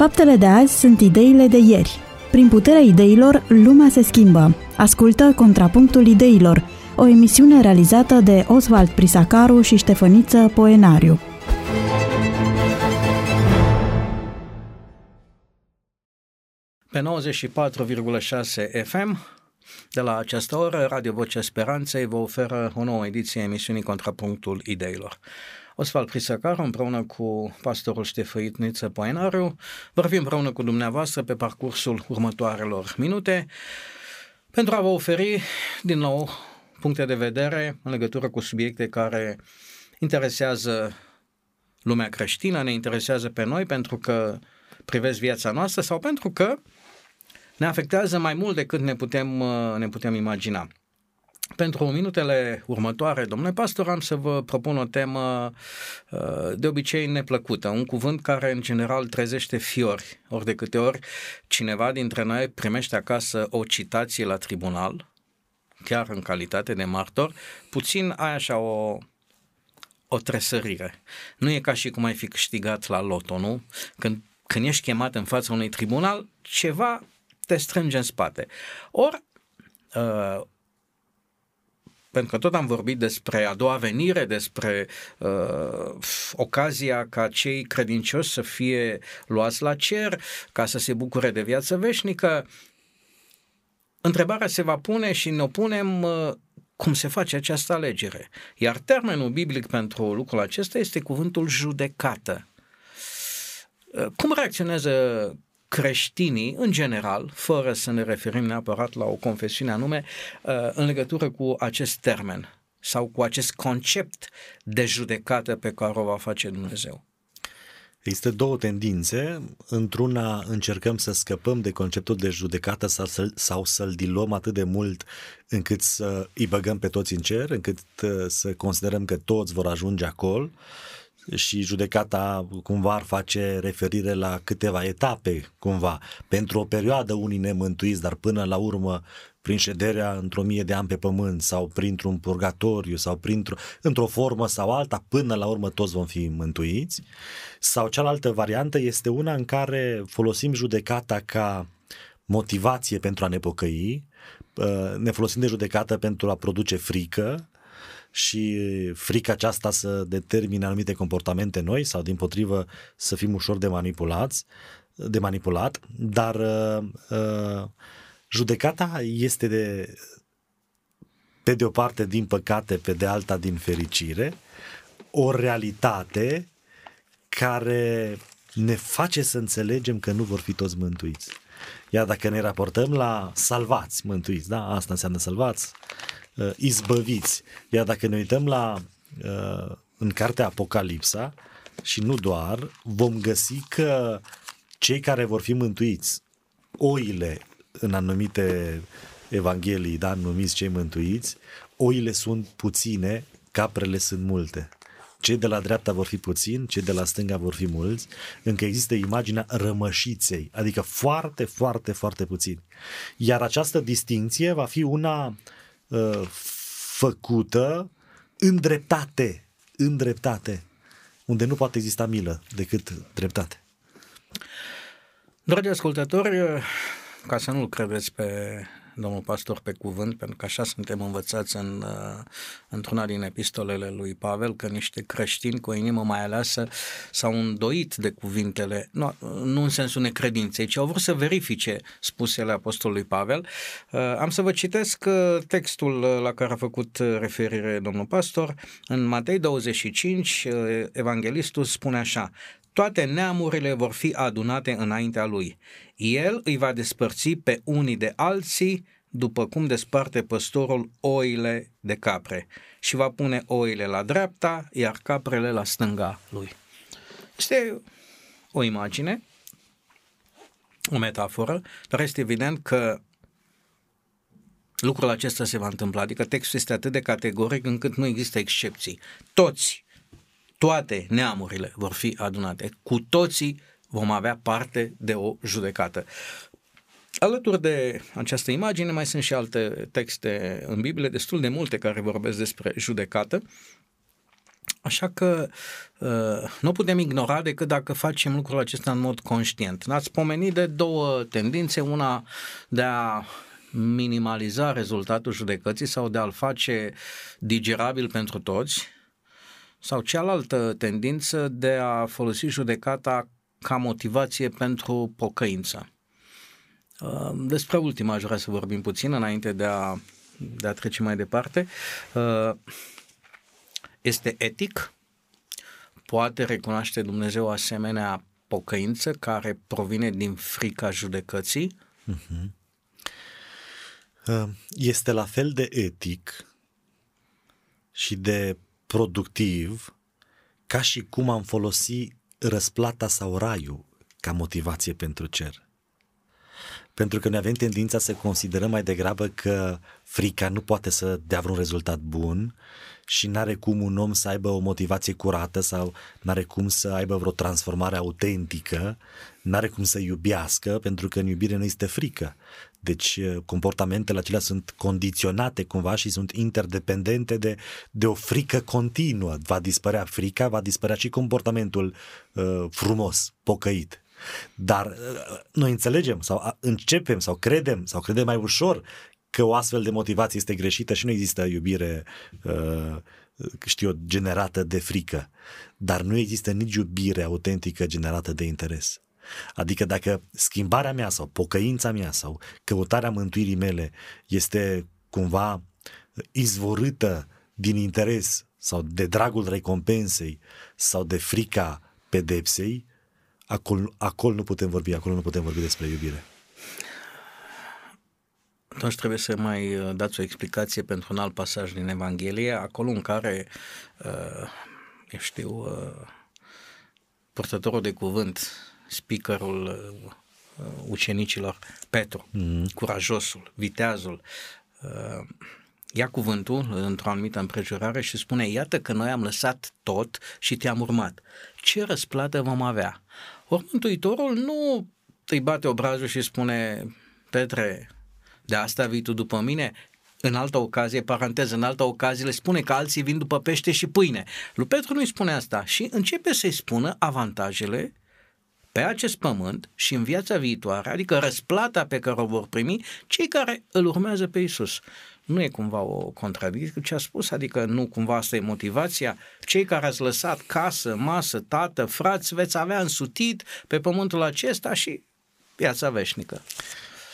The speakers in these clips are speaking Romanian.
Faptele de azi sunt ideile de ieri. Prin puterea ideilor, lumea se schimbă. Ascultă Contrapunctul Ideilor, o emisiune realizată de Oswald Prisacaru și Ștefăniță Poenariu. Pe 94,6 FM, de la această oră, Radio Vocea Speranței vă oferă o nouă ediție a emisiunii Contrapunctul Ideilor. Osval Prisacar, împreună cu pastorul Ștefăit Niță Poenariu, vor fi împreună cu dumneavoastră pe parcursul următoarelor minute pentru a vă oferi din nou puncte de vedere în legătură cu subiecte care interesează lumea creștină, ne interesează pe noi pentru că privesc viața noastră sau pentru că ne afectează mai mult decât ne putem, ne putem imagina. Pentru minutele următoare, domnule pastor, am să vă propun o temă uh, de obicei neplăcută, un cuvânt care în general trezește fiori, ori de câte ori cineva dintre noi primește acasă o citație la tribunal, chiar în calitate de martor, puțin ai așa o, o tresărire. Nu e ca și cum ai fi câștigat la loto, nu? Când, când ești chemat în fața unui tribunal, ceva te strânge în spate. Ori, uh, pentru că tot am vorbit despre a doua venire, despre uh, ocazia ca cei credincioși să fie luați la cer, ca să se bucure de viață veșnică, întrebarea se va pune și ne opunem uh, cum se face această alegere. Iar termenul biblic pentru lucrul acesta este cuvântul judecată. Uh, cum reacționează creștinii, în general, fără să ne referim neapărat la o confesiune anume, uh, în legătură cu acest termen sau cu acest concept de judecată pe care o va face Dumnezeu. Există două tendințe. Într-una încercăm să scăpăm de conceptul de judecată sau, să, sau să-l diluăm atât de mult încât să îi băgăm pe toți în cer, încât uh, să considerăm că toți vor ajunge acolo și judecata cumva ar face referire la câteva etape cumva. Pentru o perioadă unii nemântuiți, dar până la urmă prin șederea într-o mie de ani pe pământ sau printr-un purgatoriu sau printr-o, într-o formă sau alta, până la urmă toți vom fi mântuiți. Sau cealaltă variantă este una în care folosim judecata ca motivație pentru a ne pocăi, ne folosim de judecată pentru a produce frică, și frica aceasta să determine anumite comportamente noi sau din potrivă să fim ușor de manipulați, de manipulat, dar uh, uh, judecata este de pe de o parte din păcate, pe de alta din fericire, o realitate care ne face să înțelegem că nu vor fi toți mântuiți. Iar dacă ne raportăm la salvați, mântuiți, da, asta înseamnă salvați, uh, izbăviți. Iar dacă ne uităm la uh, în cartea Apocalipsa și nu doar, vom găsi că cei care vor fi mântuiți, oile în anumite evanghelii, da, numiți cei mântuiți, oile sunt puține, caprele sunt multe. Cei de la dreapta vor fi puțini, cei de la stânga vor fi mulți, încă există imaginea rămășiței, adică foarte, foarte, foarte puțini. Iar această distinție va fi una uh, făcută în dreptate, în dreptate, unde nu poate exista milă decât dreptate. Dragi ascultători, ca să nu-l credeți pe domnul pastor pe cuvânt, pentru că așa suntem învățați în, uh, într-una din epistolele lui Pavel, că niște creștini cu o inimă mai aleasă s-au îndoit de cuvintele, nu, nu în sensul necredinței, ci au vrut să verifice spusele apostolului Pavel. Uh, am să vă citesc uh, textul la care a făcut referire domnul pastor. În Matei 25, evanghelistul spune așa, toate neamurile vor fi adunate înaintea lui. El îi va despărți pe unii de alții, după cum desparte păstorul oile de capre și va pune oile la dreapta, iar caprele la stânga lui. Este o imagine, o metaforă, dar este evident că lucrul acesta se va întâmpla, adică textul este atât de categoric încât nu există excepții. Toți toate neamurile vor fi adunate. Cu toții vom avea parte de o judecată. Alături de această imagine mai sunt și alte texte în Biblie, destul de multe care vorbesc despre judecată. Așa că uh, nu putem ignora decât dacă facem lucrul acesta în mod conștient. Ați pomenit de două tendințe, una de a minimaliza rezultatul judecății sau de a-l face digerabil pentru toți, sau cealaltă tendință de a folosi judecata ca motivație pentru pocăință. Uh, despre ultima aș vrea să vorbim puțin înainte de a, de a trece mai departe. Uh, este etic? Poate recunoaște Dumnezeu asemenea pocăință care provine din frica judecății? Uh-huh. Este la fel de etic și de productiv ca și cum am folosit răsplata sau raiul ca motivație pentru cer. Pentru că noi avem tendința să considerăm mai degrabă că frica nu poate să dea vreun rezultat bun și n-are cum un om să aibă o motivație curată sau n-are cum să aibă vreo transformare autentică, n-are cum să iubească, pentru că în iubire nu este frică. Deci eh, comportamentele acelea sunt condiționate cumva și sunt interdependente de, de o frică continuă. Va dispărea frica, va dispărea și comportamentul uh, frumos, pocăit. Dar uh, noi înțelegem sau începem sau credem sau credem mai ușor că o astfel de motivație este greșită și nu există iubire uh, știu eu, generată de frică, dar nu există nici iubire autentică generată de interes. Adică dacă schimbarea mea sau pocăința mea sau căutarea mântuirii mele este cumva izvorâtă din interes sau de dragul recompensei sau de frica pedepsei, acolo, acolo nu putem vorbi, acolo nu putem vorbi despre iubire. Atunci trebuie să mai uh, dați o explicație pentru un alt pasaj din Evanghelie, acolo în care, uh, eu știu, uh, purtătorul de cuvânt, speakerul ucenicilor, Petru, mm-hmm. curajosul, viteazul, ia cuvântul într-o anumită împrejurare și spune, iată că noi am lăsat tot și te-am urmat. Ce răsplată vom avea? Ori Mântuitorul nu îi bate obrazul și spune, Petre, de asta vii tu după mine? În altă ocazie, paranteză, în altă ocazie le spune că alții vin după pește și pâine. Lui Petru nu-i spune asta și începe să-i spună avantajele pe acest pământ și în viața viitoare, adică răsplata pe care o vor primi cei care îl urmează pe Isus. Nu e cumva o contradicție cu ce a spus, adică nu cumva asta e motivația. Cei care ați lăsat casă, masă, tată, frați, veți avea însutit pe pământul acesta și viața veșnică.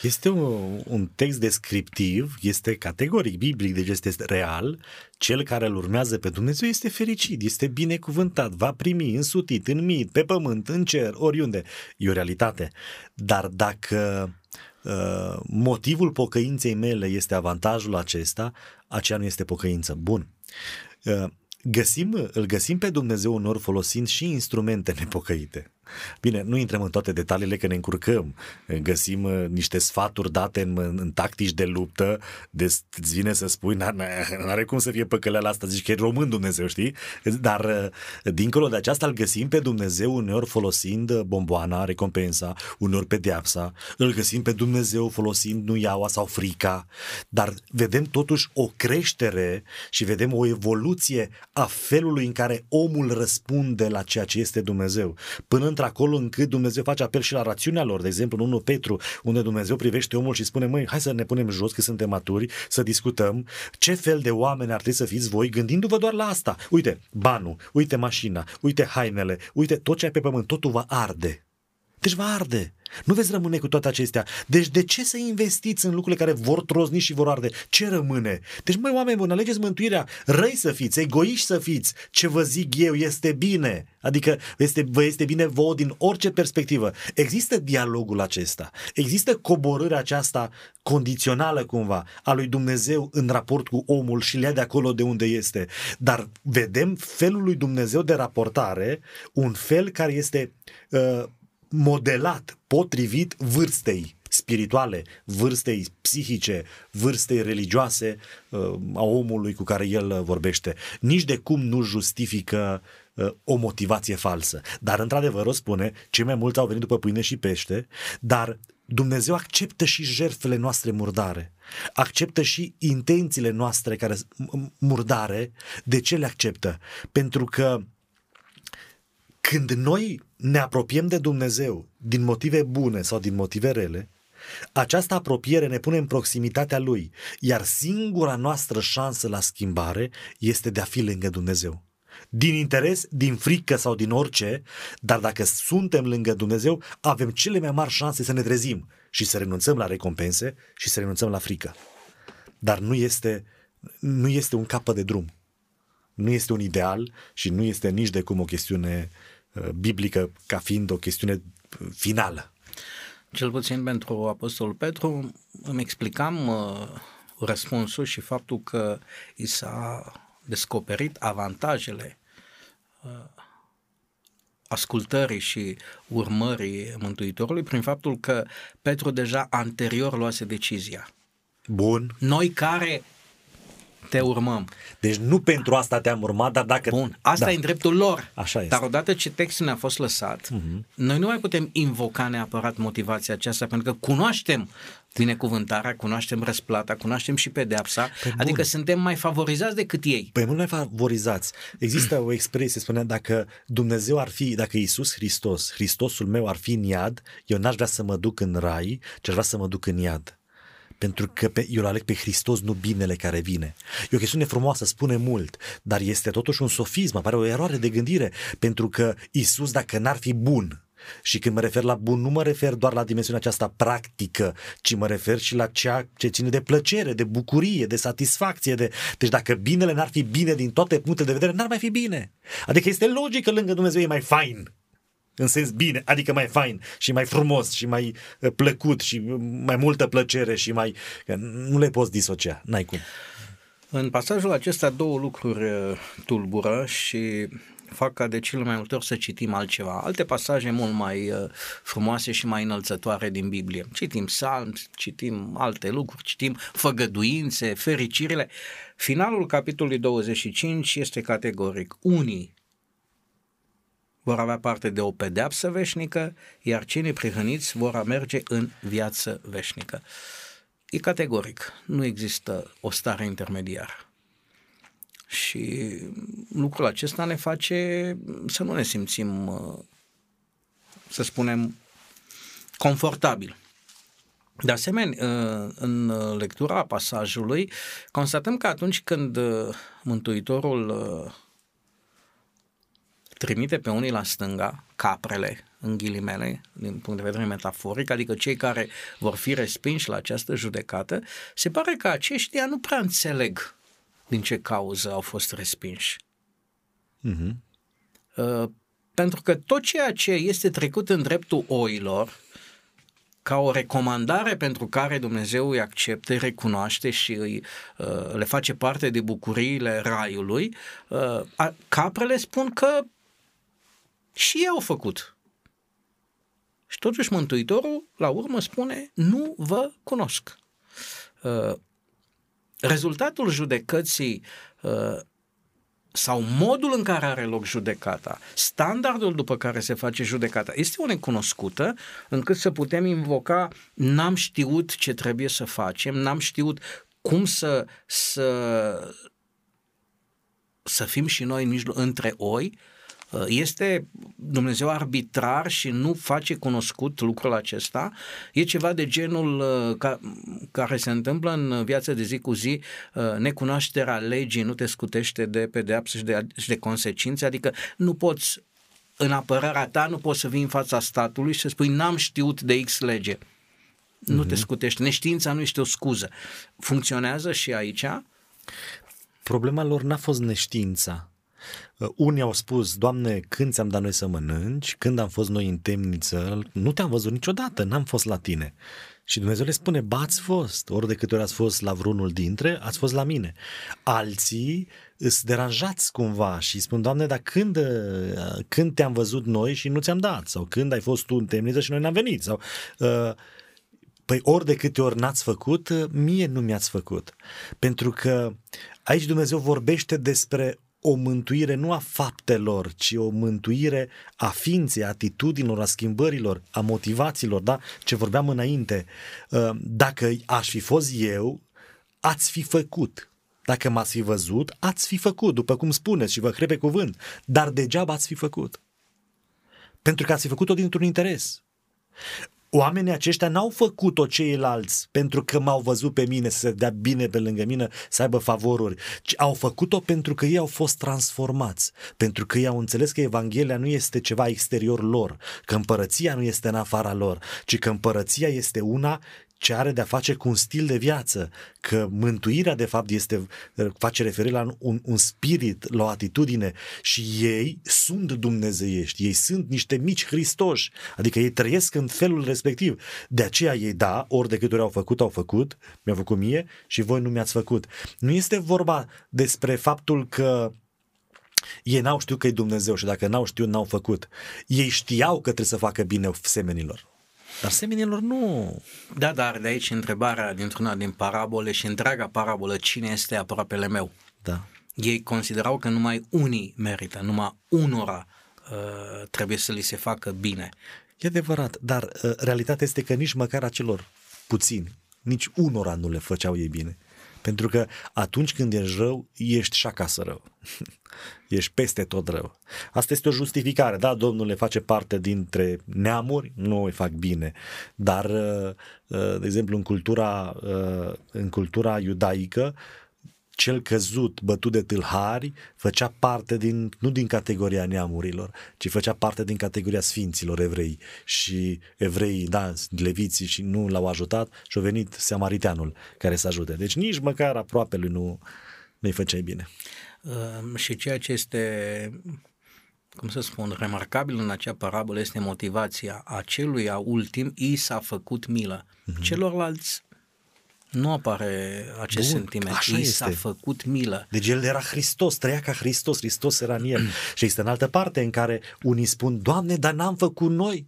Este un, un text descriptiv, este categoric biblic, deci este real. Cel care îl urmează pe Dumnezeu este fericit, este binecuvântat, va primi însutit, în mit, pe pământ, în cer, oriunde. E o realitate. Dar dacă uh, motivul pocăinței mele este avantajul acesta, aceea nu este pocăință. Bun. Uh, găsim, îl găsim pe Dumnezeu unor folosind și instrumente nepocăite. Bine, nu intrăm în toate detaliile că ne încurcăm. Găsim uh, niște sfaturi date în, în tactici de luptă, de îți vine să spui, nu are cum să fie păcăleala asta, zici că e român Dumnezeu, știi? Dar uh, dincolo de aceasta îl găsim pe Dumnezeu uneori folosind uh, bomboana, recompensa, uneori pedeapsa, îl găsim pe Dumnezeu folosind nuiaua sau frica, dar vedem totuși o creștere și vedem o evoluție a felului în care omul răspunde la ceea ce este Dumnezeu. Până într-acolo încât Dumnezeu face apel și la rațiunea lor. De exemplu, în 1 Petru, unde Dumnezeu privește omul și spune, măi, hai să ne punem jos că suntem maturi, să discutăm ce fel de oameni ar trebui să fiți voi, gândindu-vă doar la asta. Uite, banul, uite mașina, uite hainele, uite tot ce ai pe pământ, totul va arde. Deci va arde. Nu veți rămâne cu toate acestea. Deci de ce să investiți în lucrurile care vor trozni și vor arde? Ce rămâne? Deci, măi, oameni buni, alegeți mântuirea. Răi să fiți, egoiști să fiți. Ce vă zic eu este bine. Adică este, vă este bine vouă din orice perspectivă. Există dialogul acesta. Există coborârea aceasta condițională cumva a lui Dumnezeu în raport cu omul și le de acolo de unde este. Dar vedem felul lui Dumnezeu de raportare, un fel care este uh, modelat potrivit vârstei spirituale, vârstei psihice, vârstei religioase uh, a omului cu care el vorbește. Nici de cum nu justifică uh, o motivație falsă. Dar, într-adevăr, o spune, cei mai mulți au venit după pâine și pește, dar Dumnezeu acceptă și jertfele noastre murdare, acceptă și intențiile noastre care murdare. De ce le acceptă? Pentru că când noi ne apropiem de Dumnezeu din motive bune sau din motive rele, această apropiere ne pune în proximitatea Lui, iar singura noastră șansă la schimbare este de a fi lângă Dumnezeu. Din interes, din frică sau din orice, dar dacă suntem lângă Dumnezeu, avem cele mai mari șanse să ne trezim și să renunțăm la recompense și să renunțăm la frică. Dar nu este, nu este un capăt de drum. Nu este un ideal și nu este nici de cum o chestiune uh, biblică ca fiind o chestiune uh, finală. Cel puțin pentru Apostolul Petru îmi explicam uh, răspunsul și faptul că i s-a descoperit avantajele uh, ascultării și urmării Mântuitorului prin faptul că Petru deja anterior luase decizia. Bun. Noi care te urmăm. Deci nu pentru asta te-am urmat, dar dacă... Bun, asta da. e în dreptul lor. Așa este. Dar odată ce textul ne-a fost lăsat, uh-huh. noi nu mai putem invoca neapărat motivația aceasta, pentru că cunoaștem binecuvântarea, cunoaștem răsplata, cunoaștem și pedeapsa, păi adică bun. suntem mai favorizați decât ei. Păi mult mai favorizați. Există o expresie, spunea, dacă Dumnezeu ar fi, dacă Iisus Hristos, Hristosul meu ar fi în iad, eu n-aș vrea să mă duc în rai, ci aș vrea să mă duc în iad pentru că pe, eu îl aleg pe Hristos, nu binele care vine. E o chestiune frumoasă, spune mult, dar este totuși un sofism, apare o eroare de gândire, pentru că Isus, dacă n-ar fi bun, și când mă refer la bun, nu mă refer doar la dimensiunea aceasta practică, ci mă refer și la ceea ce ține de plăcere, de bucurie, de satisfacție. De... Deci dacă binele n-ar fi bine din toate punctele de vedere, n-ar mai fi bine. Adică este logic că lângă Dumnezeu e mai fain în sens bine, adică mai fain și mai frumos și mai uh, plăcut și mai multă plăcere și mai... Nu le poți disocia, n-ai cum. În pasajul acesta două lucruri uh, tulbură și fac ca de cele mai multe ori să citim altceva. Alte pasaje mult mai uh, frumoase și mai înălțătoare din Biblie. Citim psalm, citim alte lucruri, citim făgăduințe, fericirile. Finalul capitolului 25 este categoric. Unii vor avea parte de o pedeapsă veșnică, iar cei neprihăniți vor merge în viață veșnică. E categoric, nu există o stare intermediară. Și lucrul acesta ne face să nu ne simțim, să spunem, confortabil. De asemenea, în lectura pasajului, constatăm că atunci când Mântuitorul trimite pe unii la stânga, caprele, în ghilimele, din punct de vedere metaforic, adică cei care vor fi respinși la această judecată, se pare că aceștia nu prea înțeleg din ce cauză au fost respinși. Uh-huh. Uh, pentru că tot ceea ce este trecut în dreptul oilor, ca o recomandare pentru care Dumnezeu îi accepte, îi recunoaște și îi, uh, le face parte de bucuriile raiului, uh, caprele spun că și ei au făcut. Și totuși Mântuitorul, la urmă, spune, nu vă cunosc. Uh, rezultatul judecății uh, sau modul în care are loc judecata, standardul după care se face judecata, este o necunoscută încât să putem invoca n-am știut ce trebuie să facem, n-am știut cum să, să, să fim și noi în mijloc, între oi, Uh, este Dumnezeu arbitrar și nu face cunoscut lucrul acesta? E ceva de genul uh, ca, care se întâmplă în viața de zi cu zi, uh, necunoașterea legii nu te scutește de pedeapsă și de, și de consecințe, adică nu poți în apărarea ta nu poți să vii în fața statului și să spui n-am știut de X lege. Nu mm-hmm. te mhm. scutește. Neștiința nu este o scuză. Funcționează și aici? Problema lor n-a fost neștiința. Uh, unii au spus, Doamne, când ți-am dat noi să mănânci, când am fost noi în temniță, nu te-am văzut niciodată, n-am fost la tine. Și Dumnezeu le spune, ba ați fost, ori de câte ori ați fost la vreunul dintre, ați fost la mine. Alții îți deranjați cumva și spun, Doamne, dar când, uh, când te-am văzut noi și nu ți-am dat? Sau când ai fost tu în temniță și noi n-am venit? Sau, uh, Păi ori de câte ori n-ați făcut, mie nu mi-ați făcut. Pentru că aici Dumnezeu vorbește despre o mântuire nu a faptelor, ci o mântuire a ființei, a atitudinilor, a schimbărilor, a motivațiilor, da? Ce vorbeam înainte. Uh, dacă aș fi fost eu, ați fi făcut. Dacă m-ați fi văzut, ați fi făcut, după cum spuneți și vă cred pe cuvânt. Dar degeaba ați fi făcut. Pentru că ați fi făcut-o dintr-un interes. Oamenii aceștia n-au făcut-o ceilalți pentru că m-au văzut pe mine să se dea bine pe lângă mine, să aibă favoruri, ci au făcut-o pentru că ei au fost transformați, pentru că ei au înțeles că Evanghelia nu este ceva exterior lor, că împărăția nu este în afara lor, ci că împărăția este una ce are de-a face cu un stil de viață, că mântuirea de fapt este, face referire la un, un spirit, la o atitudine și ei sunt dumnezeiești, ei sunt niște mici Hristoși, adică ei trăiesc în felul respectiv. De aceea ei da, ori de câte ori au făcut, au făcut, mi-au făcut mie și voi nu mi-ați făcut. Nu este vorba despre faptul că ei n-au știut că e Dumnezeu și dacă n-au știut, n-au făcut. Ei știau că trebuie să facă bine semenilor. Dar semenilor nu. Da, dar de aici întrebarea dintr-una din parabole și întreaga parabolă, cine este aproapele meu? Da. Ei considerau că numai unii merită, numai unora uh, trebuie să li se facă bine. E adevărat, dar uh, realitatea este că nici măcar acelor puțini, nici unora nu le făceau ei bine. Pentru că atunci când ești rău, ești și acasă rău. ești peste tot rău. Asta este o justificare. Da, Domnul le face parte dintre neamuri, nu îi fac bine. Dar, uh, uh, de exemplu, în cultura, uh, în cultura iudaică, cel căzut, bătut de tâlhari, făcea parte din, nu din categoria neamurilor, ci făcea parte din categoria sfinților evrei. Și evreii, da, leviții și nu l-au ajutat și a venit seamariteanul care să ajute. Deci nici măcar aproape lui nu, nu-i făceai bine. Uh, și ceea ce este cum să spun, remarcabil în acea parabolă este motivația aceluia ultim, i s-a făcut milă. Mm-hmm. Celorlalți nu apare acest Bun, sentiment. Așa Ei este. s-a făcut milă. Deci el era Hristos, trăia ca Hristos, Hristos era în el. și este în altă parte în care unii spun, Doamne, dar n-am făcut noi.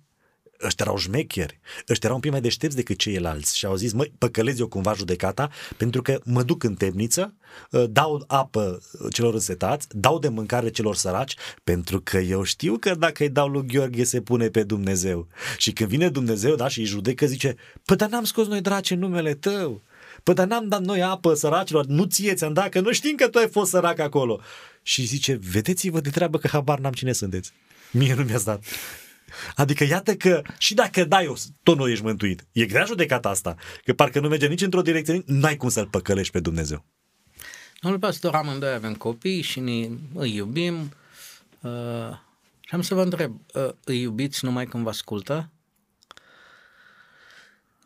Ăștia erau șmecheri, ăștia erau un pic mai deștepți decât ceilalți și au zis, măi, păcălezi eu cumva judecata pentru că mă duc în temniță, ă, dau apă celor însetați, dau de mâncare celor săraci, pentru că eu știu că dacă îi dau lui Gheorghe se pune pe Dumnezeu. Și când vine Dumnezeu, da, și îi judecă, zice, păi dar n-am scos noi drace numele tău, Păi dar n-am dat noi apă săracilor, nu ție ți-am dat, că nu știm că tu ai fost sărac acolo. Și zice, vedeți-vă de treabă că habar n-am cine sunteți. Mie nu mi-ați dat. Adică iată că și dacă dai, o, tot nu ești mântuit. E grea judecata asta. Că parcă nu merge nici într-o direcție, n-ai cum să-L păcălești pe Dumnezeu. Domnul pastor, amândoi avem copii și ne îi iubim. Uh, și am să vă întreb, uh, îi iubiți numai când vă ascultă?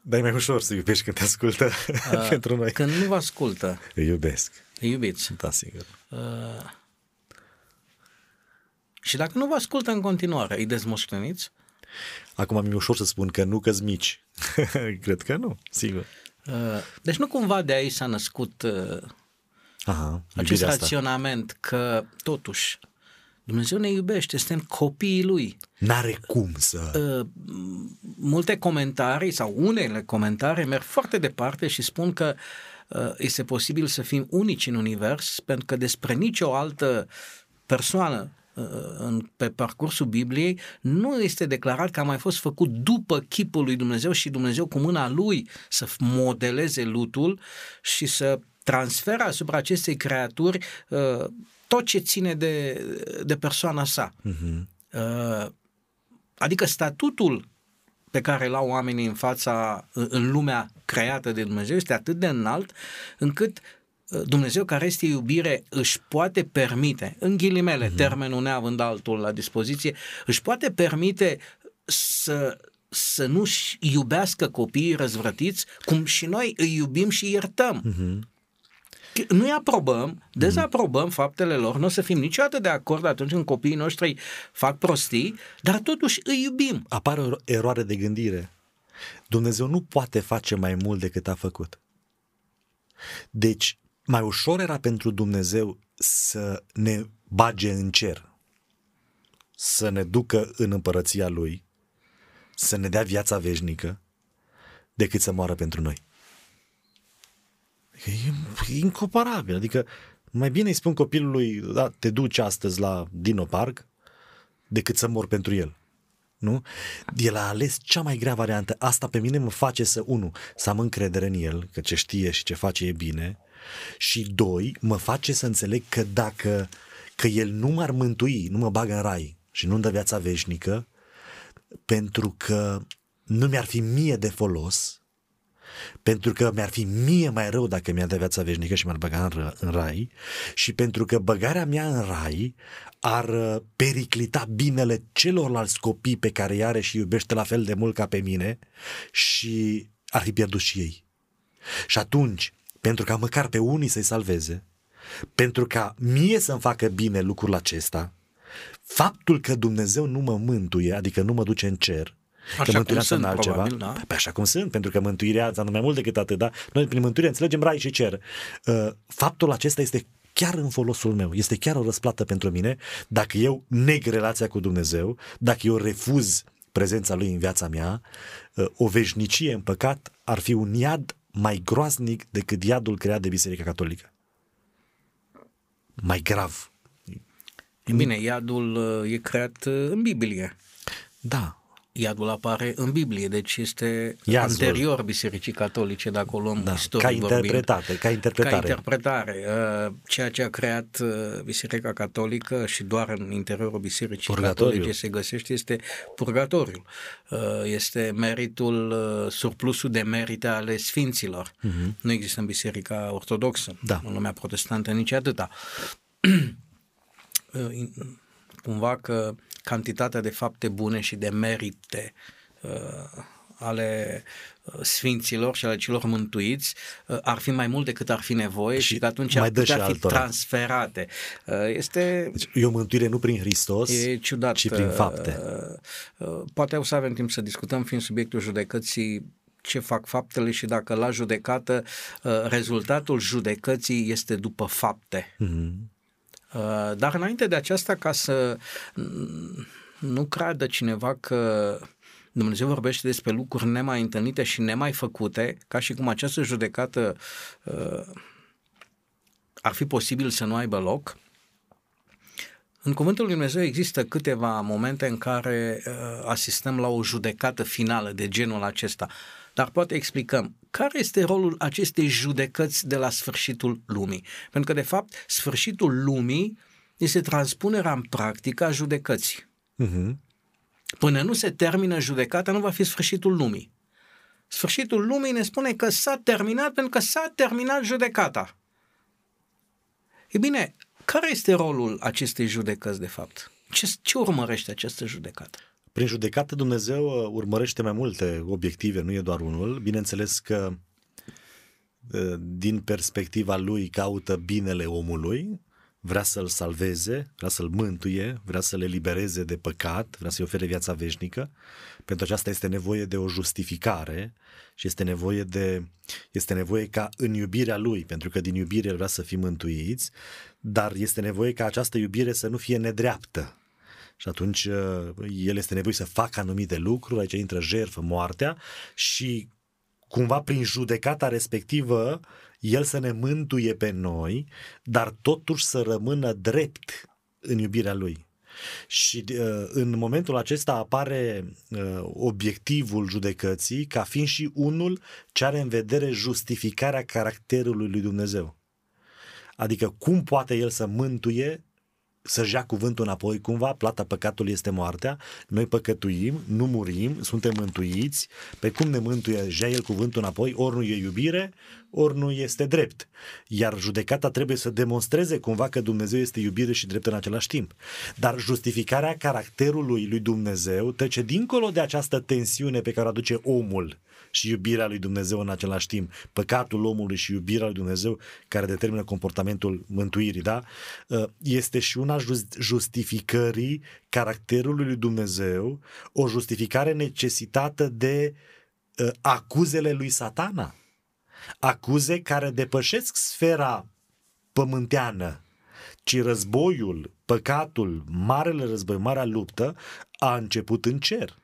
Dar e mai ușor să iubești când te ascultă uh, pentru noi. Când nu vă ascultă. Îi iubesc. Îi iubiți. Da, sigur. Uh, și dacă nu vă ascultă în continuare, îi dezmoșteniți? Acum mi-e ușor să spun că nu, că mici. Cred că nu, sigur. Uh, deci nu cumva de aici s-a născut uh, Aha, acest raționament asta. că totuși Dumnezeu ne iubește, suntem copiii Lui. N-are cum să... Uh, multe comentarii sau unele comentarii merg foarte departe și spun că uh, este posibil să fim unici în univers pentru că despre nicio altă persoană uh, în, pe parcursul Bibliei nu este declarat că a mai fost făcut după chipul lui Dumnezeu și Dumnezeu cu mâna lui să modeleze lutul și să transferă asupra acestei creaturi uh, tot ce ține de, de persoana sa. Uh-huh. Adică statutul pe care l-au oamenii în fața, în lumea creată de Dumnezeu este atât de înalt încât uh, Dumnezeu care este iubire își poate permite, în ghilimele, uh-huh. termenul neavând altul la dispoziție, își poate permite să, să nu-și iubească copiii răzvrătiți cum și noi îi iubim și iertăm. Uh-huh nu-i aprobăm, dezaprobăm faptele lor, nu o să fim niciodată de acord atunci când copiii noștri fac prostii, dar totuși îi iubim. Apare o eroare de gândire. Dumnezeu nu poate face mai mult decât a făcut. Deci, mai ușor era pentru Dumnezeu să ne bage în cer, să ne ducă în împărăția Lui, să ne dea viața veșnică, decât să moară pentru noi. E, e incomparabil. Adică Mai bine îi spun copilului, da, te duci astăzi la Dino Park, decât să mor pentru el. Nu? El a ales cea mai grea variantă. Asta pe mine mă face să, unu, să am încredere în el, că ce știe și ce face e bine, și doi, mă face să înțeleg că dacă că el nu m-ar mântui, nu mă bagă în rai și nu-mi dă viața veșnică, pentru că nu mi-ar fi mie de folos, pentru că mi-ar fi mie mai rău dacă mi-a dat viața veșnică și m-ar băga în, în rai și pentru că băgarea mea în rai ar uh, periclita binele celorlalți copii pe care i are și iubește la fel de mult ca pe mine și ar fi pierdut și ei. Și atunci, pentru ca măcar pe unii să-i salveze, pentru ca mie să-mi facă bine lucrul acesta, faptul că Dumnezeu nu mă mântuie, adică nu mă duce în cer, Așa că mântuirea sunt, altceva. probabil, da? Păi așa cum sunt, pentru că mântuirea înseamnă mai mult decât atât, da? Noi prin mântuire înțelegem rai și cer. Uh, faptul acesta este chiar în folosul meu, este chiar o răsplată pentru mine dacă eu neg relația cu Dumnezeu, dacă eu refuz prezența Lui în viața mea, uh, o veșnicie în păcat ar fi un iad mai groaznic decât iadul creat de Biserica Catolică. Mai grav. E bine, iadul uh, e creat uh, în Biblie. Da, Iadul apare în Biblie, deci este Iazul. anterior Bisericii Catolice, dacă o luăm da. istoric ca vorbind. interpretate, ca interpretare. Ca interpretare. Uh, Ceea ce a creat uh, Biserica Catolică și doar în interiorul Bisericii Purgatoriu. Catolice se găsește este purgatoriul. Uh, Este meritul, uh, surplusul de merite ale sfinților. Nu există în Biserica Ortodoxă, Mhm. Da. în lumea protestantă nici atâta. Uh, in- Cumva că cantitatea de fapte bune și de merite uh, ale uh, sfinților și ale celor mântuiți uh, ar fi mai mult decât ar fi nevoie și, Și că atunci mai ar dă putea și fi altora. transferate. Uh, Este Deci e o mântuire nu prin Hristos, E ciudat. ci prin fapte. uh, uh, Poate o să avem timp să discutăm, fiind subiectul judecății, ce fac faptele și dacă la judecată uh, rezultatul judecății este după fapte. Mhm. Uh, Dar înainte de aceasta, ca să mm, nu creadă cineva că Dumnezeu vorbește despre lucruri nemai întâlnite și nemai făcute, ca și cum această judecată uh, ar fi posibil să nu aibă loc, în Cuvântul lui Dumnezeu există câteva momente în care uh, asistăm la o judecată finală de genul acesta. Dar poate explicăm care este rolul acestei judecăți de la sfârșitul lumii. Pentru că, de fapt, sfârșitul lumii este transpunerea în practică a judecății. Mhm. Până nu se termină judecata, nu va fi sfârșitul lumii. Sfârșitul lumii ne spune că s-a terminat pentru că s-a terminat judecata. E bine, care este rolul acestei judecăți, de fapt? Ce, ce urmărește această judecată? Prin judecată Dumnezeu uh, urmărește mai multe obiective, nu e doar unul. Bineînțeles că uh, din perspectiva lui caută binele omului, vrea să-l salveze, vrea să-l mântuie, vrea să le libereze de păcat, vrea să-i ofere viața veșnică. Pentru aceasta este nevoie de o justificare și este nevoie de este nevoie ca în iubirea lui, pentru că din iubire el vrea să fim mântuiți, dar este nevoie ca această iubire să nu fie nedreaptă. Și atunci uh, el este nevoie să facă anumite lucruri, aici intră jertfă, moartea și cumva prin judecata respectivă el să ne mântuie pe noi, dar totuși să rămână drept în iubirea lui. Și uh, în momentul acesta apare uh, obiectivul judecății ca fiind și unul ce are în vedere justificarea caracterului lui Dumnezeu. Adică cum poate el să mântuie să-și ia cuvântul înapoi, cumva plata păcatului este moartea, noi păcătuim, nu murim, suntem mântuiți, pe cum ne mântuie, își ia el cuvântul înapoi, ori nu e iubire, ori nu este drept. Iar judecata trebuie să demonstreze cumva că Dumnezeu este iubire și drept în același timp. Dar justificarea caracterului lui Dumnezeu trece dincolo de această tensiune pe care o aduce omul și iubirea lui Dumnezeu în același timp, păcatul omului și iubirea lui Dumnezeu care determină comportamentul mântuirii, da? Este și una justificării caracterului lui Dumnezeu, o justificare necesitată de acuzele lui Satana. Acuze care depășesc sfera pământeană, ci războiul, păcatul, marele război, marea luptă a început în cer.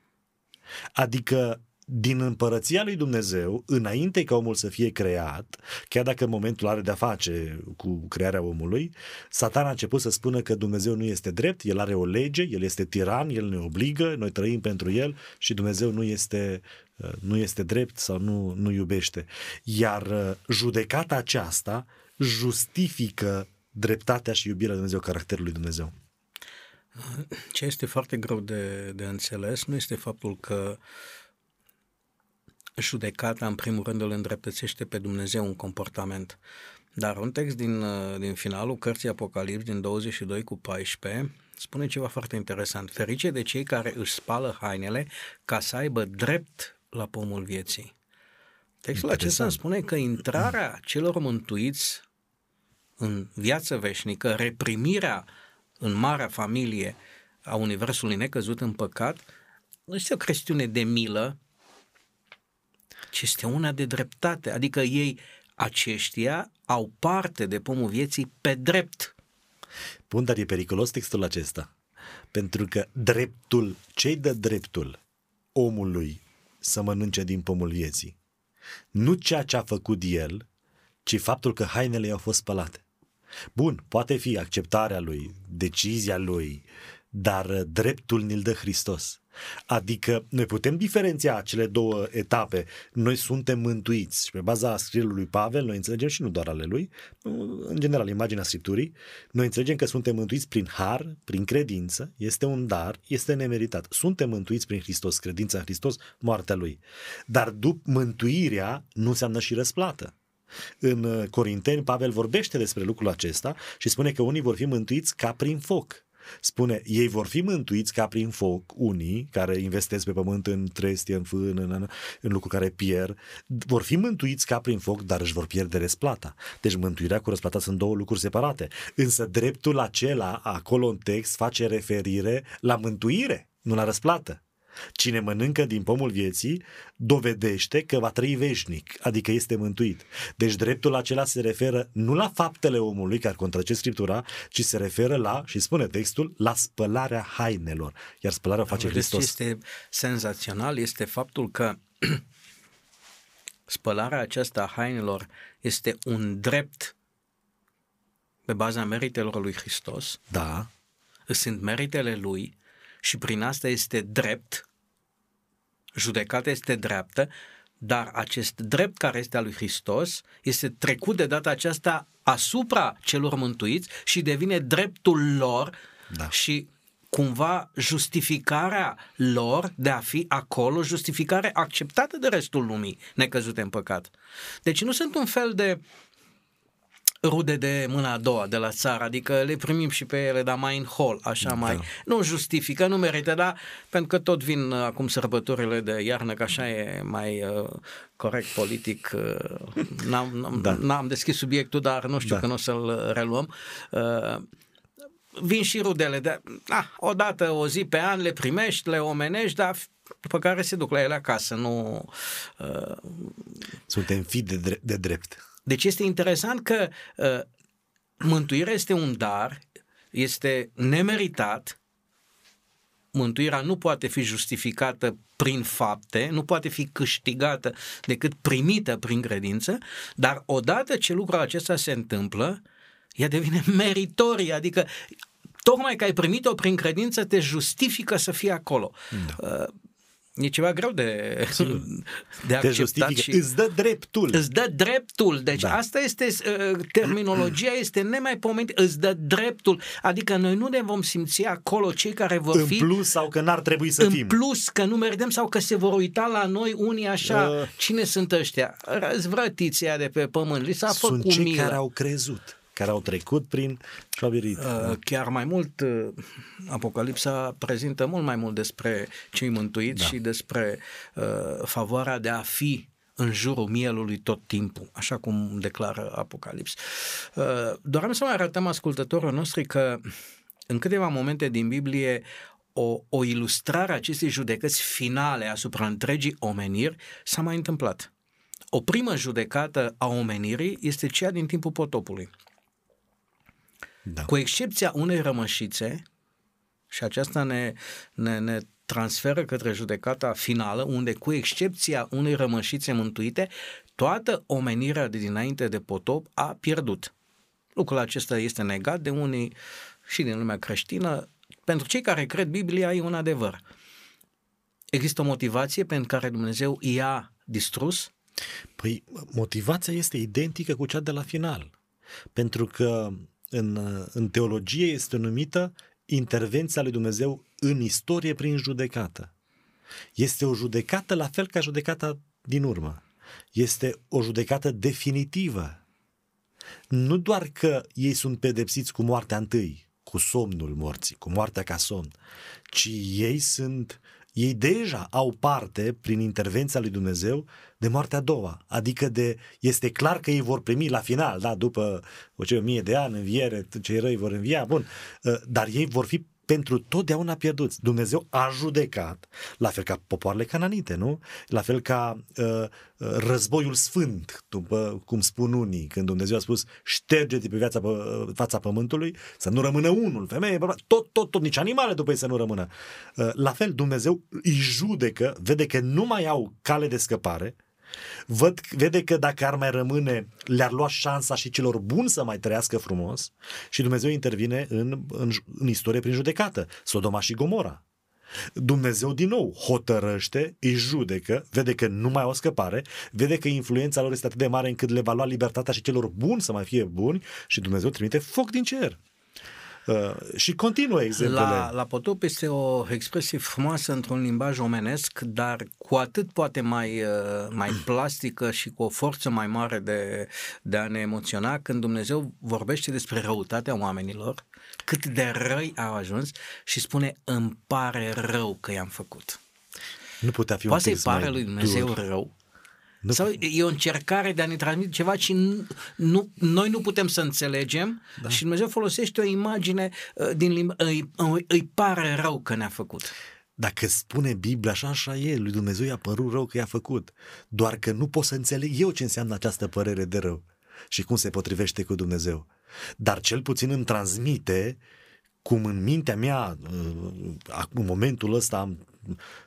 Adică din împărăția lui Dumnezeu, înainte ca omul să fie creat, chiar dacă în momentul are de-a face cu crearea omului, Satan a început să spună că Dumnezeu nu este drept, el are o lege, el este tiran, el ne obligă, noi trăim pentru el și Dumnezeu nu este, uh, nu este drept sau nu, nu iubește. Iar uh, judecata aceasta justifică dreptatea și iubirea lui Dumnezeu, caracterul lui Dumnezeu. Ce este foarte greu de, de înțeles nu este faptul că judecata, în primul rând, îl îndreptățește pe Dumnezeu un comportament. Dar un text din, din finalul cărții Apocalips, din 22 cu 14, spune ceva foarte interesant. Ferice de cei care își spală hainele ca să aibă drept la pomul vieții. Textul acesta spune că intrarea celor mântuiți în viață veșnică, reprimirea în marea familie a Universului necăzut în păcat, nu este o chestiune de milă, ci este una de dreptate. Adică ei, aceștia, au parte de pomul vieții pe drept. Bun, dar e periculos textul acesta. Pentru că dreptul, cei de dreptul omului să mănânce din pomul vieții, nu ceea ce a făcut el, ci faptul că hainele i-au fost spălate. Bun, poate fi acceptarea lui, decizia lui, dar dreptul ni-l dă Hristos. Adică noi putem diferenția cele două etape. Noi suntem mântuiți și pe baza scrierii lui Pavel noi înțelegem și nu doar ale lui, în general imaginea Scripturii, noi înțelegem că suntem mântuiți prin har, prin credință, este un dar, este nemeritat. Suntem mântuiți prin Hristos, credința în Hristos, moartea lui. Dar după mântuirea nu înseamnă și răsplată. În Corinteni, Pavel vorbește despre lucrul acesta și spune că unii vor fi mântuiți ca prin foc. Spune, ei vor fi mântuiți ca prin foc, unii care investesc pe pământ în trestie, în fân, în, în, în lucruri care pierd, vor fi mântuiți ca prin foc, dar își vor pierde răsplata. Deci mântuirea cu răsplata sunt două lucruri separate. Însă dreptul acela, acolo în text, face referire la mântuire, nu la răsplată. Cine mănâncă din pomul vieții dovedește că va trăi veșnic, adică este mântuit. Deci dreptul acela se referă nu la faptele omului care contrace Scriptura, ci se referă la, și spune textul, la spălarea hainelor. Iar spălarea face Vedeți Hristos. Ce este senzațional este faptul că spălarea aceasta a hainelor este un drept pe baza meritelor lui Hristos. Da. Sunt meritele lui și prin asta este drept, judecata este dreaptă, dar acest drept care este al lui Hristos este trecut de data aceasta asupra celor mântuiți și devine dreptul lor Da. și cumva justificarea lor de a fi acolo, justificare acceptată de restul lumii necăzute în păcat. Deci nu sunt un fel de rude de mâna a doua de la țară, adică le primim și pe ele, dar mai în hol, așa da. mai, nu justifică, nu merită, dar pentru că tot vin uh, acum sărbătorile de iarnă, că așa e mai uh, corect politic, uh, n-am, n-am, da. n-am deschis subiectul, dar nu știu da. că nu o să-l reluăm. Uh, vin și rudele, de, ah, o dată, o zi pe an le primești, le omenești, dar după care se duc la ele acasă, nu... Uh, Suntem fi de, drept, de drept. Deci este interesant că uh, mântuirea este un dar, este nemeritat, mântuirea nu poate fi justificată prin fapte, nu poate fi câștigată decât primită prin credință, dar odată ce lucrul acesta se întâmplă, ea devine meritorie, adică tocmai că ai primit-o prin credință te justifică să fii acolo. Da. E ceva greu de, de acceptat Te justifică, și îți dă dreptul. îți dă dreptul. Deci Da. asta este, uh, terminologia este nemaipomenit, îți dă dreptul. Adică noi nu ne vom simți acolo cei care vor În fi plus sau că n-ar trebui să în fim. plus că nu merităm sau că se vor uita la noi unii așa, Uh. cine sunt ăștia? Răzvrătiția de pe pământ, li s-a Sunt făcut cei milă. care au crezut, care au trecut prin și au virit. Uh, Chiar mai mult, uh, Apocalipsa prezintă mult mai mult despre cei mântuiți Da. și despre uh, favoarea de a fi în jurul mielului tot timpul, așa cum declară Apocalips. Uh, doream să mai arătăm ascultătorilor noștri că în câteva momente din Biblie o, o ilustrare a acestei judecăți finale asupra întregii omeniri s-a mai întâmplat. O primă judecată a omenirii este cea din timpul potopului. Da. Cu excepția unei rămășițe, și aceasta ne, ne, ne transferă către judecata finală, unde, cu excepția unei rămășițe mântuite, toată omenirea de dinainte de potop a pierdut. Lucrul acesta este negat de unii și din lumea creștină. Pentru cei care cred Biblia e un adevăr. Există o motivație pentru care Dumnezeu i-a distrus? Păi motivația este identică cu cea de la final. Pentru că în, în teologie este numită intervenția lui Dumnezeu în istorie prin judecată. Este o judecată la fel ca judecata din urmă. Este o judecată definitivă. Nu doar că ei sunt pedepsiți cu moartea întâi, cu somnul morții, cu moartea ca somn, ci ei sunt ei deja au parte, prin intervenția lui Dumnezeu, de moartea a doua. Adică de, este clar că ei vor primi la final, da, după o ce, o mie de ani, înviere, cei răi vor învia, bun, ă, dar ei vor fi pentru totdeauna pierduți. Dumnezeu a judecat, la fel ca popoarele cananite, nu? La fel ca uh, uh, războiul sfânt, după cum spun unii, când Dumnezeu a spus șterge-te pe viața, pe fața pământului, să nu rămână unul, femeie, bărbat, tot, tot, tot, nici animale după ei să nu rămână. Uh, la fel, Dumnezeu îi judecă, vede că nu mai au cale de scăpare, Văd, vede că dacă ar mai rămâne, le-ar lua șansa și celor buni să mai trăiască frumos și Dumnezeu intervine în, în, în istorie prin judecată. Sodoma și Gomora. Dumnezeu din nou hotărăște, îi judecă, vede că nu mai au scăpare, vede că influența lor este atât de mare încât le va lua libertatea și celor buni să mai fie buni și Dumnezeu trimite foc din cer. Uh, și continuă exemplele. La, la potop este o expresie frumoasă într-un limbaj omenesc, dar cu atât poate mai, uh, mai plastică și cu o forță mai mare de, de a ne emoționa când Dumnezeu vorbește despre răutatea oamenilor, cât de răi au ajuns și spune îmi pare rău că i-am făcut. Nu putea fi Poate un să-i pare lui Dumnezeu dur. rău? Nu. Sau e o încercare de a ne transmite ceva și nu, nu, noi nu putem să înțelegem da. și Dumnezeu folosește o imagine uh, din limba, îi, îi pare rău că ne-a făcut. Dacă spune Biblia așa, așa e, lui Dumnezeu i-a părut rău că i-a făcut. Doar că nu pot să înțeleg eu ce înseamnă această părere de rău și cum se potrivește cu Dumnezeu. Dar cel puțin îmi transmite cum în mintea mea, uh, în momentul ăsta am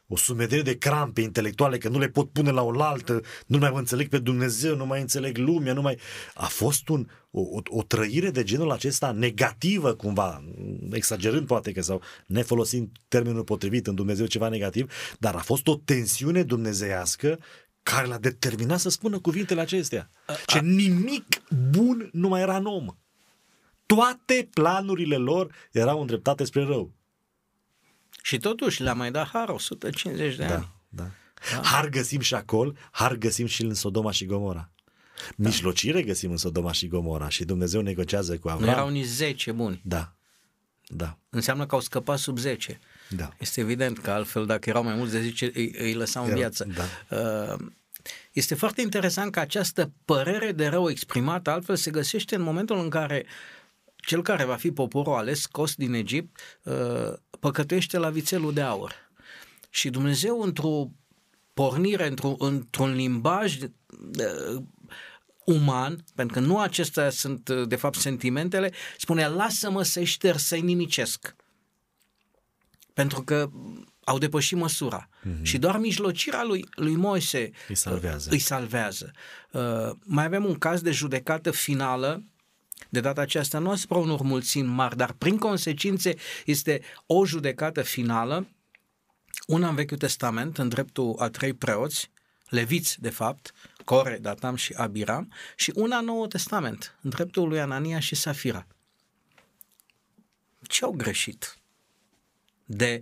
o sumedenie de crampe intelectuale că nu le pot pune la oaltă, nu mai mă înțeleg pe Dumnezeu, nu mai înțeleg lumea, nu mai... A fost un, o, o, o trăire de genul acesta negativă cumva, exagerând poate că sau nefolosind termenul potrivit în Dumnezeu ceva negativ, dar a fost o tensiune dumnezeiască care l-a determinat să spună cuvintele acestea. Ce nimic bun nu mai era în om. Toate planurile lor erau îndreptate spre rău. Și totuși le-a mai dat har 150 de da, ani. Da. da. Har găsim și acolo, har găsim și în Sodoma și Gomora. Da. Mijlocire găsim în Sodoma și Gomora și Dumnezeu negociază cu Avram. Nu erau nici 10 buni. Da. Da. Înseamnă că au scăpat sub 10. Da. Este evident că altfel dacă erau mai mulți de 10 îi, îi lăsau în viață. Da. Uh, este foarte interesant că această părere de rău exprimată altfel se găsește în momentul în care cel care va fi poporul ales scos din Egipt uh, păcătuiește la vițelul de aur. Și Dumnezeu într-o pornire, într-un, într-un limbaj uh, uman, pentru că nu acestea sunt uh, de fapt sentimentele, spune lasă-mă să-i șterg, să-i nimicesc. Pentru că au depășit măsura. Mm-hmm. Și doar mijlocirea lui, lui Moise îi salvează. Îi salvează. Uh, mai avem un caz de judecată finală de data aceasta nu asupra unor mulțimi mari, dar prin consecințe este o judecată finală, una în Vechiul Testament, în dreptul a trei preoți, leviți de fapt, Core, Datam și Abiram, și una în Noul Testament, în dreptul lui Anania și Safira. Ce au greșit? De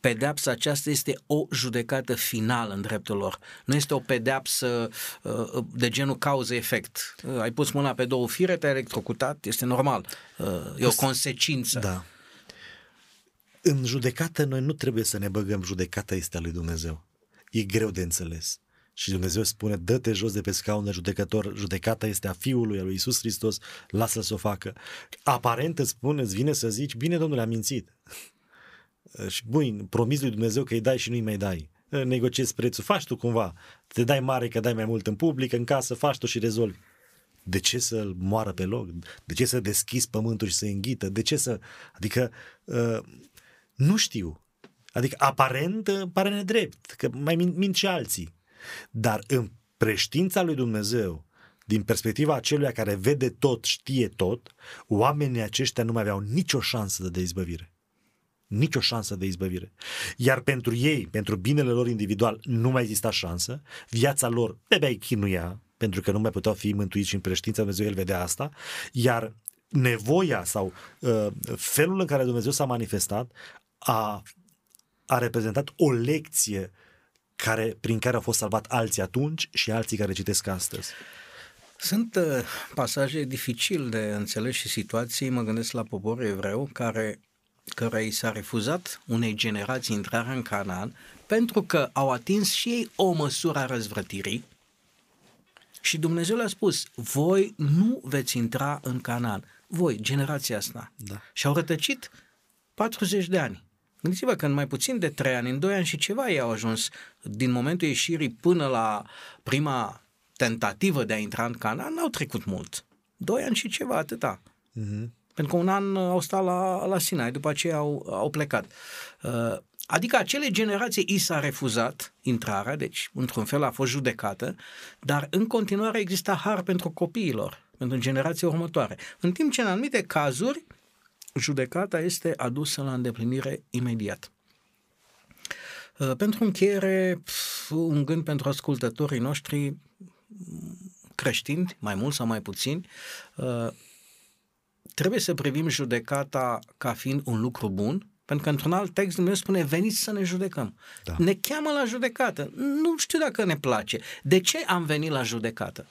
pedeapsa aceasta este o judecată finală în dreptul lor. Nu este o pedeapsă uh, de genul cauză-efect. Uh, ai pus mâna pe două fire, te-ai electrocutat, este normal. Uh, e o consecință. Da. În judecată noi nu trebuie să ne băgăm, judecata este a lui Dumnezeu. E greu de înțeles. Și Dumnezeu spune, dă-te jos de pe scaun de judecător, judecata este a Fiului, a lui Isus Hristos, lasă-l să o facă. Aparent îți spune, îți vine să zici, bine domnule, am mințit. Și bun, promis lui Dumnezeu că îi dai și nu-i mai dai. Negociezi prețul, faci tu cumva. Te dai mare că dai mai mult în public, în casă, faci tu și rezolvi. De ce să-l moară pe loc? De ce să deschizi pământul și să înghită? De ce să... Adică, uh, nu știu. Adică aparent pare nedrept, că mai mint, mint și alții. Dar în preștiința lui Dumnezeu, din perspectiva acelui care vede tot, știe tot, oamenii aceștia nu mai aveau nicio șansă de izbăvire. Nicio șansă de izbăvire. Iar pentru ei, pentru binele lor individual, nu mai exista șansă, viața lor de chinuia, pentru că nu mai puteau fi mântuiți și în preștiința Dumnezeu el vedea asta, iar nevoia sau uh, felul în care Dumnezeu s-a manifestat a, a reprezentat o lecție care, prin care au fost salvat alții atunci și alții care citesc astăzi. Sunt uh, pasaje dificil de înțeles și situații, mă gândesc la poporul evreu, care care i s-a refuzat unei generații intrarea în Canaan pentru că au atins și ei o măsură a răzvrătirii și Dumnezeu le-a spus, voi nu veți intra în Canaan, voi, generația asta. Da. Și au rătăcit 40 de ani. Gândiți-vă că în mai puțin de 3 ani, în 2 ani și ceva ei au ajuns din momentul ieșirii până la prima tentativă de a intra în Canaan, n-au trecut mult. 2 ani și ceva, atâta. Uh-huh. Pentru că un an au stat la, la Sinai, după aceea au, au plecat. Uh, adică acele generații i s-a refuzat intrarea, deci într-un fel a fost judecată, dar în continuare exista har pentru copiilor, pentru generația următoare. În timp ce în anumite cazuri judecata este adusă la îndeplinire imediat. Uh, pentru încheiere, un gând pentru ascultătorii noștri creștini, mai mult sau mai puțini, uh, trebuie să privim judecata ca fiind un lucru bun, pentru că într-un alt text Dumnezeu spune, veniți să ne judecăm. Da. Ne cheamă la judecată. Nu știu dacă ne place. De ce am venit la judecată?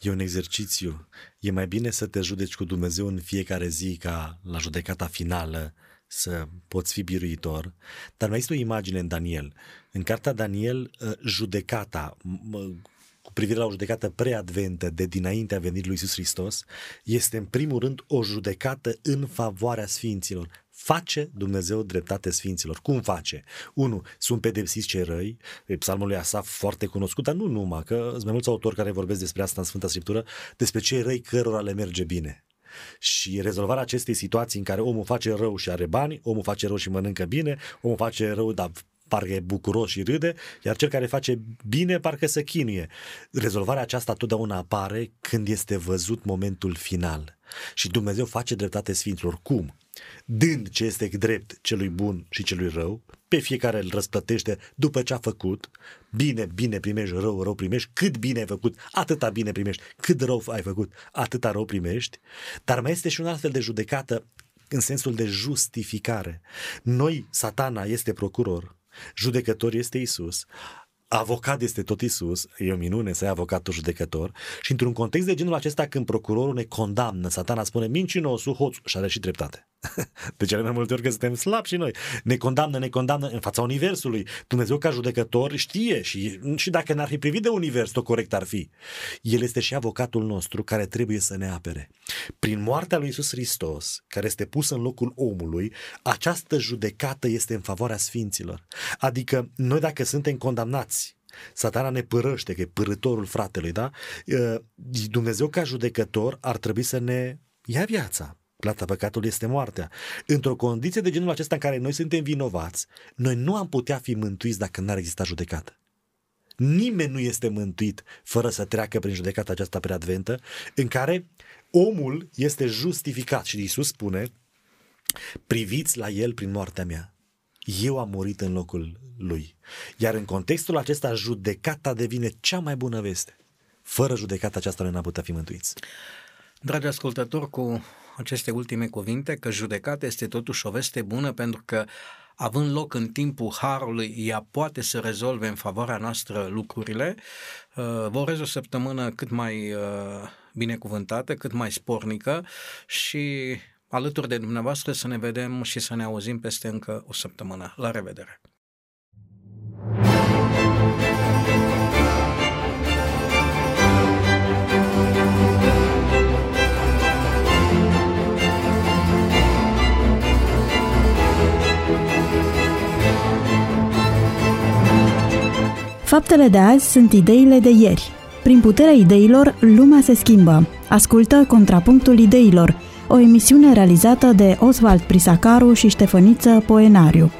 E un exercițiu. E mai bine să te judeci cu Dumnezeu în fiecare zi ca la judecata finală să poți fi biruitor. Dar mai este o imagine în Daniel. În cartea Daniel, ă, judecata, cu privire la o judecată preadventă de dinaintea venirii lui Iisus Hristos, este în primul rând o judecată în favoarea sfinților. Face Dumnezeu dreptate sfinților. Cum face? Unu, sunt pedepsiți cei răi, psalmul lui Asaf foarte cunoscut, dar nu numai, că sunt mai mulți autori care vorbesc despre asta în Sfânta Scriptură, despre cei răi cărora le merge bine. Și rezolvarea acestei situații în care omul face rău și are bani, omul face rău și mănâncă bine, omul face rău, dar parcă e bucuros și râde, iar cel care face bine parcă se chinuie. Rezolvarea aceasta totdeauna apare când este văzut momentul final. Și Dumnezeu face dreptate Sfinților. Cum? Dând ce este drept celui bun și celui rău, pe fiecare îl răsplătește după ce a făcut, bine, bine primești, rău, rău primești, cât bine ai făcut, atâta bine primești, cât rău ai făcut, atâta rău primești, dar mai este și un alt fel de judecată în sensul de justificare. Noi, satana este procuror, Judecător este Isus, avocat este tot Isus, e o minune să ai avocatul judecător și într-un context de genul acesta când procurorul ne condamnă, satana spune mincinosul, hoț și are și dreptate. De cele mai multe ori că suntem slabi și noi. Ne condamnă, ne condamnă în fața Universului. Dumnezeu ca judecător știe și, și dacă n-ar fi privit de Univers, tot corect ar fi. El este și avocatul nostru care trebuie să ne apere. Prin moartea lui Isus Hristos, care este pus în locul omului, această judecată este în favoarea sfinților. Adică noi dacă suntem condamnați Satana ne părăște, că e părătorul fratelui, da? Dumnezeu ca judecător ar trebui să ne ia viața, Plata păcatului este moartea. Într-o condiție de genul acesta în care noi suntem vinovați, noi nu am putea fi mântuiți dacă n-ar exista judecată. Nimeni nu este mântuit fără să treacă prin judecata aceasta preadventă, în care omul este justificat și Iisus spune, priviți la el prin moartea mea. Eu am murit în locul lui. Iar în contextul acesta, judecata devine cea mai bună veste. Fără judecata aceasta noi n-am putea fi mântuiți. Dragi ascultători, cu aceste ultime cuvinte, că judecata este totuși o veste bună pentru că având loc în timpul harului, ea poate să rezolve în favoarea noastră lucrurile. Uh, vă urez o săptămână cât mai uh, binecuvântată, cât mai spornică și alături de dumneavoastră să ne vedem și să ne auzim peste încă o săptămână. La revedere! Faptele de azi sunt ideile de ieri. Prin puterea ideilor, lumea se schimbă. Ascultă Contrapunctul Ideilor, o emisiune realizată de Oswald Prisacaru și Ștefăniță Poenariu.